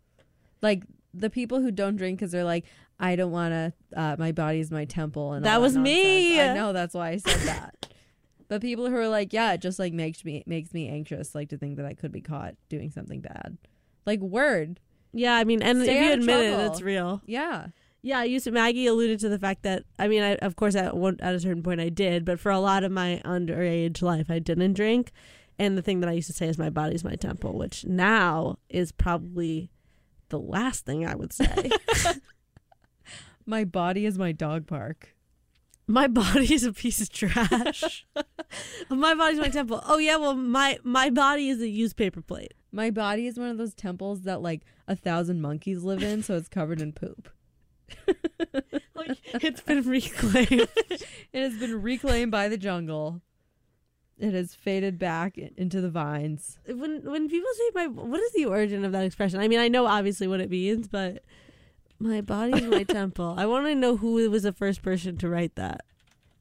Like the people who don't drink because they're like, I don't want to. Uh, my body's my temple, and That was nonsense. me. I know that's why I said that. (laughs) but people who are like, yeah, it just like makes me makes me anxious, like to think that I could be caught doing something bad. Like word, Yeah, I mean, and Stay if you admit it, it's real. yeah. Yeah, I used to. Maggie alluded to the fact that I mean, I, of course, at one at a certain point I did, but for a lot of my underage life, I didn't drink. And the thing that I used to say is my body's my temple, which now is probably the last thing I would say. (laughs) (laughs) My body is my dog park. my body is a piece of trash. (laughs) my body's my temple. Oh yeah, well my my body is a used paper plate. My body is one of those temples that like a thousand monkeys live in, so it's covered in poop. (laughs) Like it's been reclaimed. (laughs) It has been reclaimed by the jungle. It has faded back into the vines. when when people say my what is the origin of that expression? I mean, I know obviously what it means, but my body is my (laughs) temple. I want to know who was the first person to write that.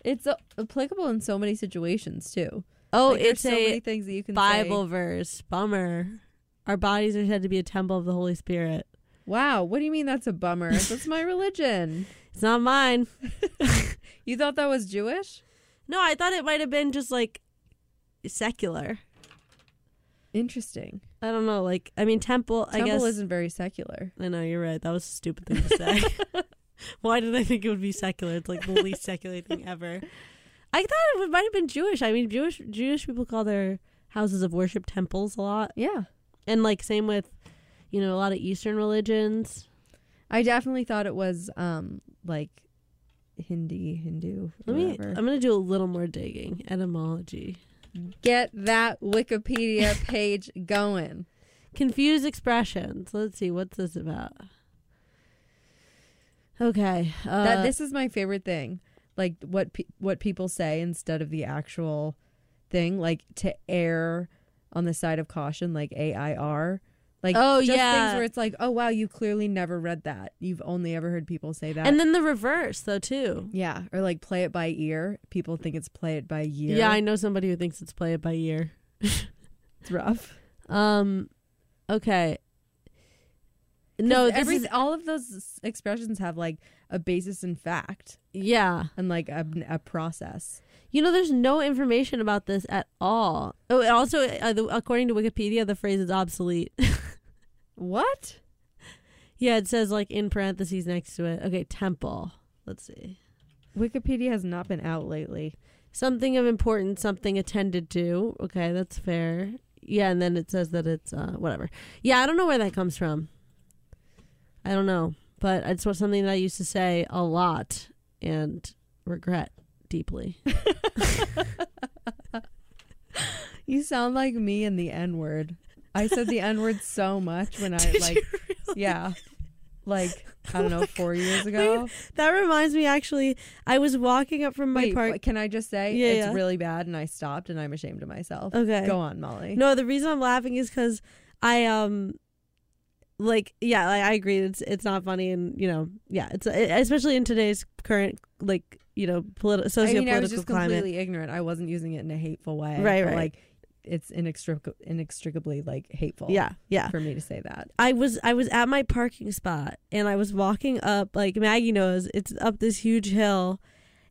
It's uh, applicable in so many situations too. Oh, Like, it's so a many things that you can Bible say. verse. Bummer. Our bodies are said to be a temple of the Holy Spirit. Wow, what do you mean that's a bummer? that's my religion. (laughs) It's not mine. (laughs) You thought that was Jewish? No, I thought it might have been just like secular. Interesting. I don't know. Like, I mean, temple. I guess Temple guess. isn't very secular. I know you're right. That was a stupid thing to say. (laughs) Why did I think it would be secular? It's like the least secular thing ever. I thought it might have been Jewish. I mean, Jewish Jewish people call their houses of worship temples a lot, Yeah. and like same with, you know, a lot of Eastern religions. I definitely thought it was um like Hindi, Hindu. Let me. I'm gonna do a little more digging. Etymology. Get that Wikipedia (laughs) page going. Confused expressions. Let's see. What's this about? Okay. Uh, that this is my favorite thing. Like what pe- what people say instead of the actual thing, like to err on the side of caution, like A I R. Like Oh, just yeah. things where it's like, oh wow, you clearly never read that. You've only ever heard people say that. and then the reverse though too. yeah, or like play it by ear. People think it's play it by year. Yeah, I know somebody who thinks it's play it by year. it's rough. Um, okay. No, every is all of those expressions have like a basis in fact yeah. and like a, a process. You know, there's no information about this at all. Oh, also, uh, the, according to Wikipedia, the phrase is obsolete. (laughs) What? yeah, it says like in parentheses next to it. Okay, temple. Let's see. Wikipedia has not been out lately. Something of importance, something attended to. Okay, that's fair. Yeah, and then it says that it's uh, whatever. Yeah, I don't know where that comes from. I don't know, but it's what something that I used to say a lot and regret deeply. (laughs) You sound like me in the N word. I said the N word so much when I Did like really? yeah. Like I don't know, four years ago. That reminds me, actually, I was walking up from my Wait, park. can I just say Yeah, it's yeah. really bad and I stopped and I'm ashamed of myself. Okay. Go on, Molly. No, the reason I'm laughing is because I um like yeah, like, I agree. It's it's not funny, and you know, yeah, it's especially in today's current like you know politi- I socio-political mean, I was just climate. completely ignorant. I wasn't using it in a hateful way. Right, right. Like it's inextric- inextricably like hateful. Yeah, yeah. For me to say that. I was I was at my parking spot and I was walking up like Maggie knows it's up this huge hill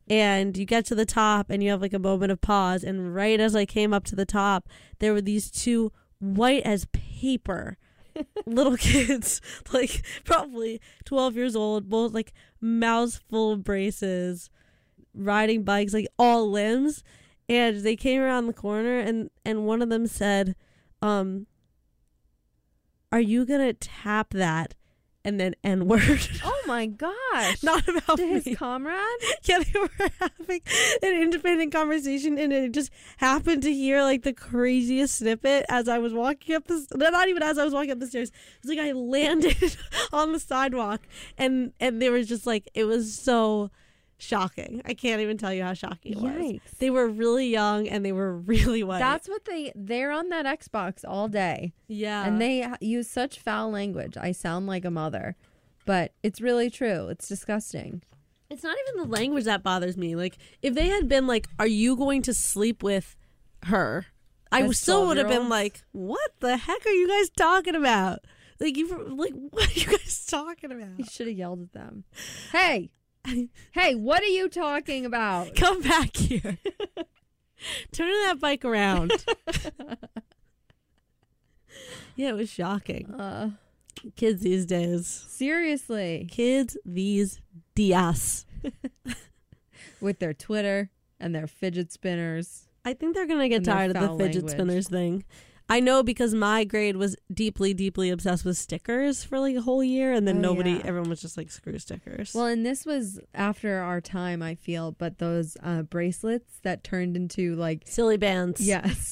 and you get to the top and you have like a moment of pause and right as I came up to the top there were these two white as paper (laughs) little kids (laughs) like probably 12 years old both like mouths full of braces riding bikes like all limbs and they came around the corner and and one of them said um are you gonna tap that and then N word? (laughs) Oh my gosh. Not about to his me. comrade? (laughs) Yeah, they were having an independent conversation, and it just happened to hear like the craziest snippet as I was walking up the. Not even as I was walking up the stairs. It was like I landed (laughs) on the sidewalk, and and there was just like it was so shocking. I can't even tell you how shocking it was. They were really young and they were (laughs) really white. That's what they they're on that Xbox all day. yeah, And they use such foul language. I sound like a mother. But it's really true. It's disgusting. It's not even the language that bothers me. Like if they had been like, "Are you going to sleep with her?" I As still would have been like, "What the heck are you guys talking about?" Like you, like (laughs) what are you guys talking about? You should have yelled at them. Hey. Hey, what are you talking about? (laughs) Come back here. (laughs) Turn that bike around. (laughs) yeah, it was shocking. Uh, Kids these days. seriously. Kids these dias. With their Twitter and their fidget spinners. I think they're gonna get tired of the fidget language. spinners thing. I know because my grade was deeply, deeply obsessed with stickers for like a whole year, and then Oh, nobody, yeah. everyone was just like screw stickers. Well, and this was after our time, I feel, but those uh, bracelets that turned into like Silly Bandz. Yes.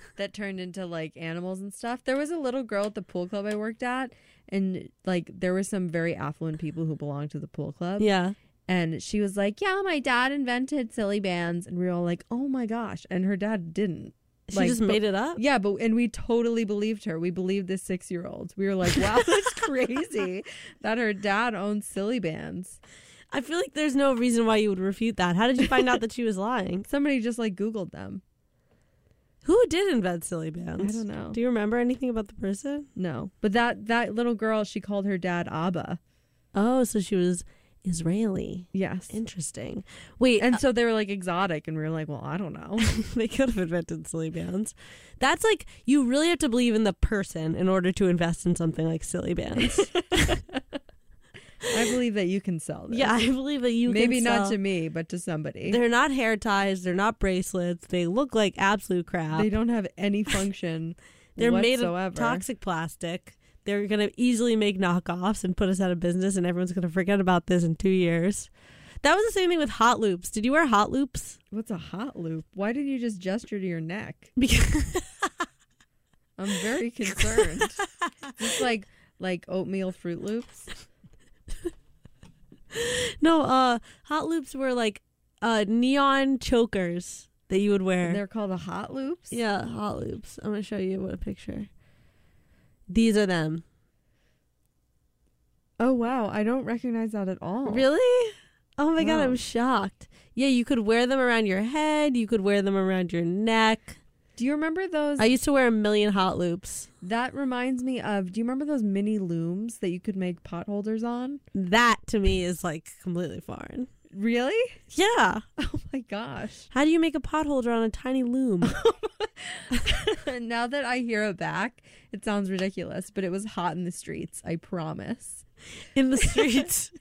(laughs) that turned into like animals and stuff. There was a little girl at the pool club I worked at, and like there were some very affluent people who belonged to the pool club. yeah. And she was like, Yeah, my dad invented Silly Bandz. And we were all like, Oh my gosh. And her dad didn't. She Like, just but- made it up. Yeah, but and we totally believed her. We believed this six year old. We were like, Wow, (laughs) that's crazy that her dad owns Silly Bandz. I feel like there's no reason why you would refute that. How did you find out that she was lying? (laughs) Somebody just like Googled them. Who did invent Silly Bandz? I don't know. Do you remember anything about the person? No. But that that little girl, she called her dad Abba. Oh, so she was Israeli. Yes. Interesting. Wait, And uh, so they were like exotic, and we were like, well, I don't know. (laughs) (laughs) they could have invented Silly Bandz. That's like you really have to believe in the person in order to invest in something like Silly Bandz. (laughs) I believe that you can sell this. yeah, I believe that you can Maybe not to me, but to somebody. They're not hair ties. They're not bracelets. They look like absolute crap. They don't have any function. They're made of toxic plastic. They're going to easily make knockoffs and put us out of business, and everyone's going to forget about this in two years. That was the same thing with hot loops. Did you wear hot loops? What's a hot loop? Why did you just gesture to your neck? Because I'm very concerned. it's like like oatmeal Froot Loops. no, uh, hot loops were like uh, neon chokers that you would wear. And they're called a hot loops. Yeah, hot loops. I'm gonna show you what a picture. These are them. Oh wow, I don't recognize that at all. Really? Oh my god, I'm shocked. Yeah, you could wear them around your head. You could wear them around your neck. Do you remember those? I used to wear a million hot loops. that reminds me of. Do you remember those mini looms that you could make pot holders on? That to me is like completely foreign. Really? Yeah. (laughs) Oh my gosh. How do you make a pot holder on a tiny loom? (laughs) Oh (laughs) now that I hear it back, it sounds ridiculous, but it was hot in the streets. I promise. in the streets? (laughs)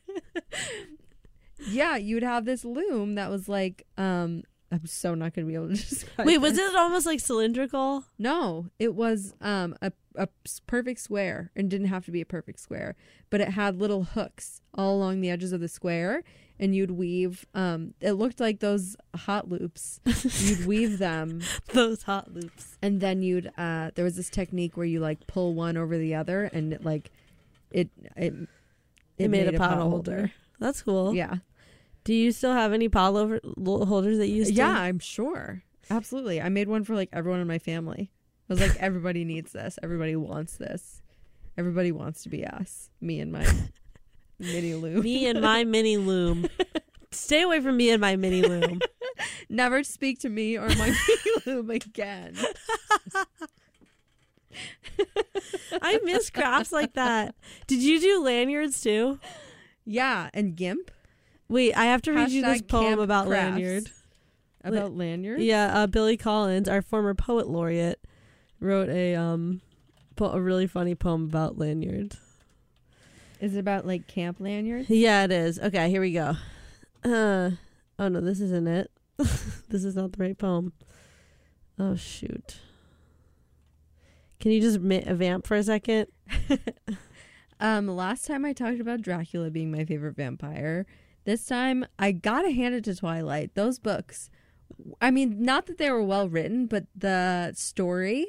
Yeah, you'd have this loom that was like, um, I'm so not going to be able to (laughs) describe. Wait, was this. it almost like cylindrical? No, it was um a a perfect square and didn't have to be a perfect square, but it had little hooks all along the edges of the square, and you'd weave. Um, it looked like those hot loops. (laughs) you'd weave them, Those hot loops. and then you'd. Uh, there was this technique where you like pull one over the other, and it like, it it It, made, a pot holder. That's cool. Yeah. Do you still have any pot over, holders that you used Yeah, to? I'm sure. Absolutely. I made one for like everyone in my family. I was like, everybody needs this. Everybody wants this. Everybody wants to be us. Me and my (laughs) mini loom. Me and my mini loom. (laughs) Stay away from me and my mini loom. (laughs) Never speak to me or my mini loom again. (laughs) I miss crafts like that. Did you do lanyards too? Yeah, and GIMP Wait, I have to read you this poem about crafts. lanyard. about lanyard. Yeah, uh, Billy Collins, our former poet laureate, wrote a um po- a really funny poem about lanyard. Is it about like camp lanyards? Yeah, it is. Okay, here we go. Uh, oh no, this isn't it. (laughs) this is not the right poem. Oh shoot. Can you just mi- vamp for a second? (laughs) Um, last time I talked about Dracula being my favorite vampire. This time I gotta hand it to Twilight. Those books. I mean, not that they were well written, but the story.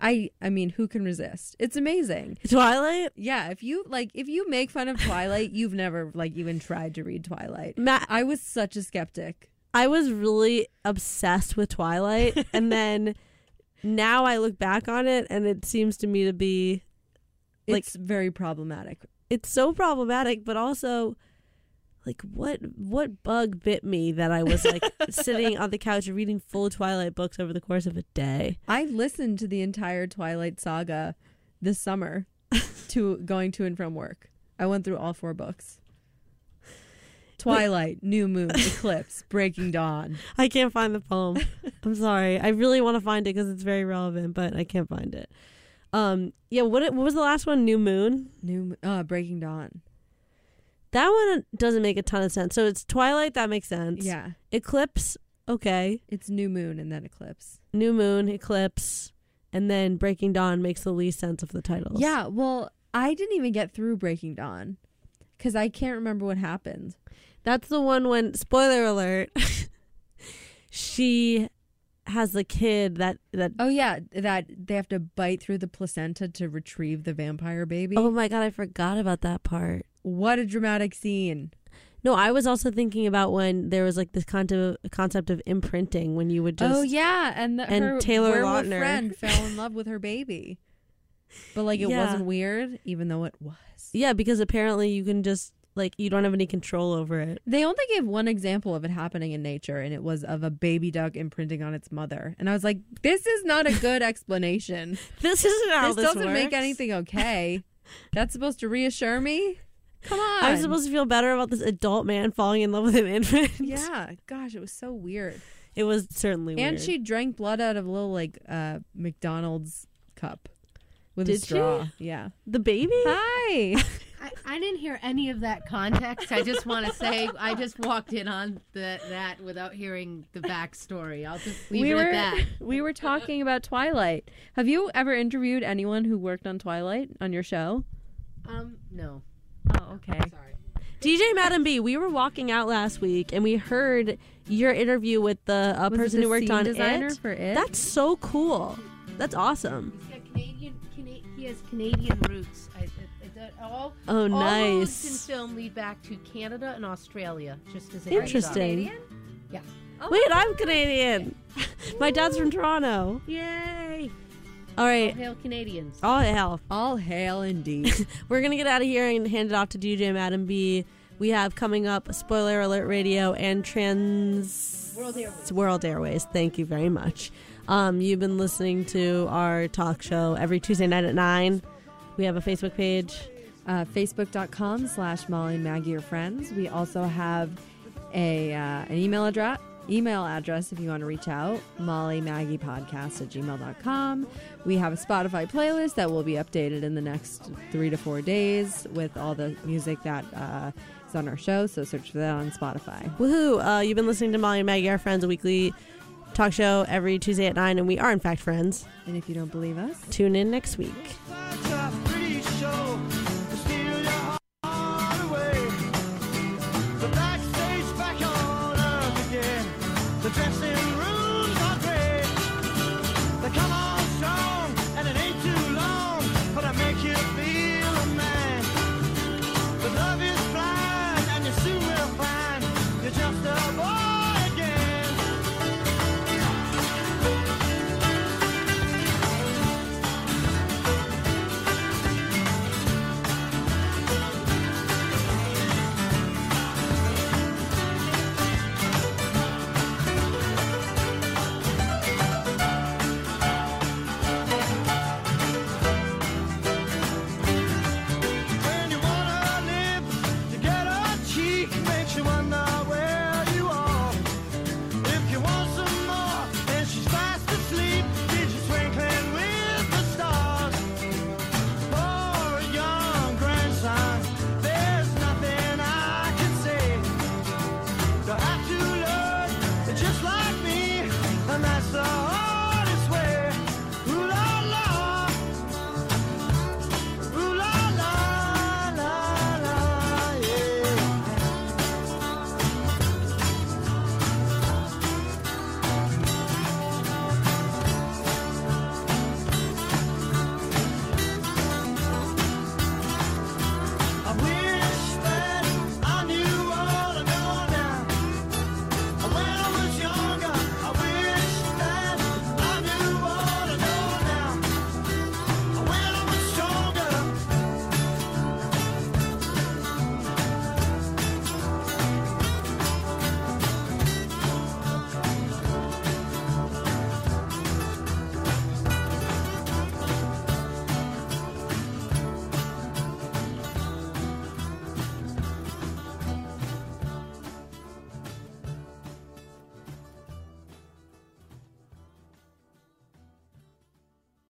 I I mean, who can resist? It's amazing. Twilight. Yeah, if you like, if you make fun of Twilight, (laughs) you've never like even tried to read Twilight. Matt, I was such a skeptic. I was really obsessed with Twilight, (laughs) and then now I look back on it, and it seems to me to be Like- It's very problematic. it's so problematic, but also like what what bug bit me that I was like (laughs) sitting on the couch reading full Twilight books over the course of a day. I listened to the entire Twilight saga this summer (laughs) to going to and from work. I went through all four books. Twilight, New Moon, Eclipse, Breaking Dawn. I can't find the poem. (laughs) I'm sorry. I really want to find it because it's very relevant, but I can't find it. Um, yeah. What what was the last one? New Moon. New uh Breaking Dawn. That one doesn't make a ton of sense. So it's Twilight. That makes sense. Yeah. Eclipse. Okay. It's New Moon and then Eclipse. New Moon. Eclipse. And then Breaking Dawn makes the least sense of the titles. Yeah, well, I didn't even get through Breaking Dawn cuz I can't remember what happened. That's the one when spoiler alert. (laughs) she has the kid that that. Oh yeah, that they have to bite through the placenta to retrieve the vampire baby. Oh my god! I forgot about that part. What a dramatic scene. No, I was also thinking about when there was like this concept concept of imprinting when you would oh, just. oh yeah, and the, and her Taylor Lautner. friend (laughs) fell in love with her baby, but like it Yeah. wasn't weird, even though it was. Yeah, because apparently you can just like you don't have any control over it. They only gave one example of it happening in nature, and it was of a baby duck imprinting on its mother. And I was like, "This is not a good (laughs) explanation. This isn't how this, this, doesn't make anything okay. (laughs) That's supposed to reassure me. Come on, I'm supposed to feel better about this adult man falling in love with an infant. (laughs) Yeah, gosh, it was so weird. it was certainly weird. And she drank blood out of a little like uh McDonald's cup with a Did she? straw. Yeah. the baby. Hi. (laughs) I, I didn't hear any of that context. I just want to say I just walked in on the, that without hearing the backstory. I'll just leave we it were at that. (laughs) we were talking about Twilight. Have you ever interviewed anyone who worked on Twilight on your show? Um, no, Oh, okay. sorry. DJ Madam B, we were walking out last week and we heard your interview with the uh, Was it person the who worked scene on designer it. for it? That's so cool. That's awesome. He's got Canadian. Cana- he has Canadian roots. I, it, it, it, all, Oh, all nice. roads in film lead back to Canada and Australia. Just as Interesting. heads up. Yeah. Wait, I'm Canadian. (laughs) My dad's from Toronto. Yay! All right. All Hail Canadians. All hail. All hail indeed. (laughs) We're gonna get out of here and hand it off to DJ Madam B. We have coming up Spoiler Alert Radio and Trans World Airways. World Airways. Thank you very much. Um, you've been listening to our talk show every Tuesday night at nine. We have a Facebook page. uh, Facebook.com slash Molly and Maggie are friends. We also have a uh, an email address email address if you want to reach out molly maggie podcast at gmail.com we have a spotify playlist that will be updated in the next three to four days with all the music that uh, is on our show so search for that on spotify Woohoo! Uh, you've been listening to Molly and Maggie, our friends, a weekly talk show every Tuesday at nine, and we are in fact friends. and if you don't believe us Tune in next week. Top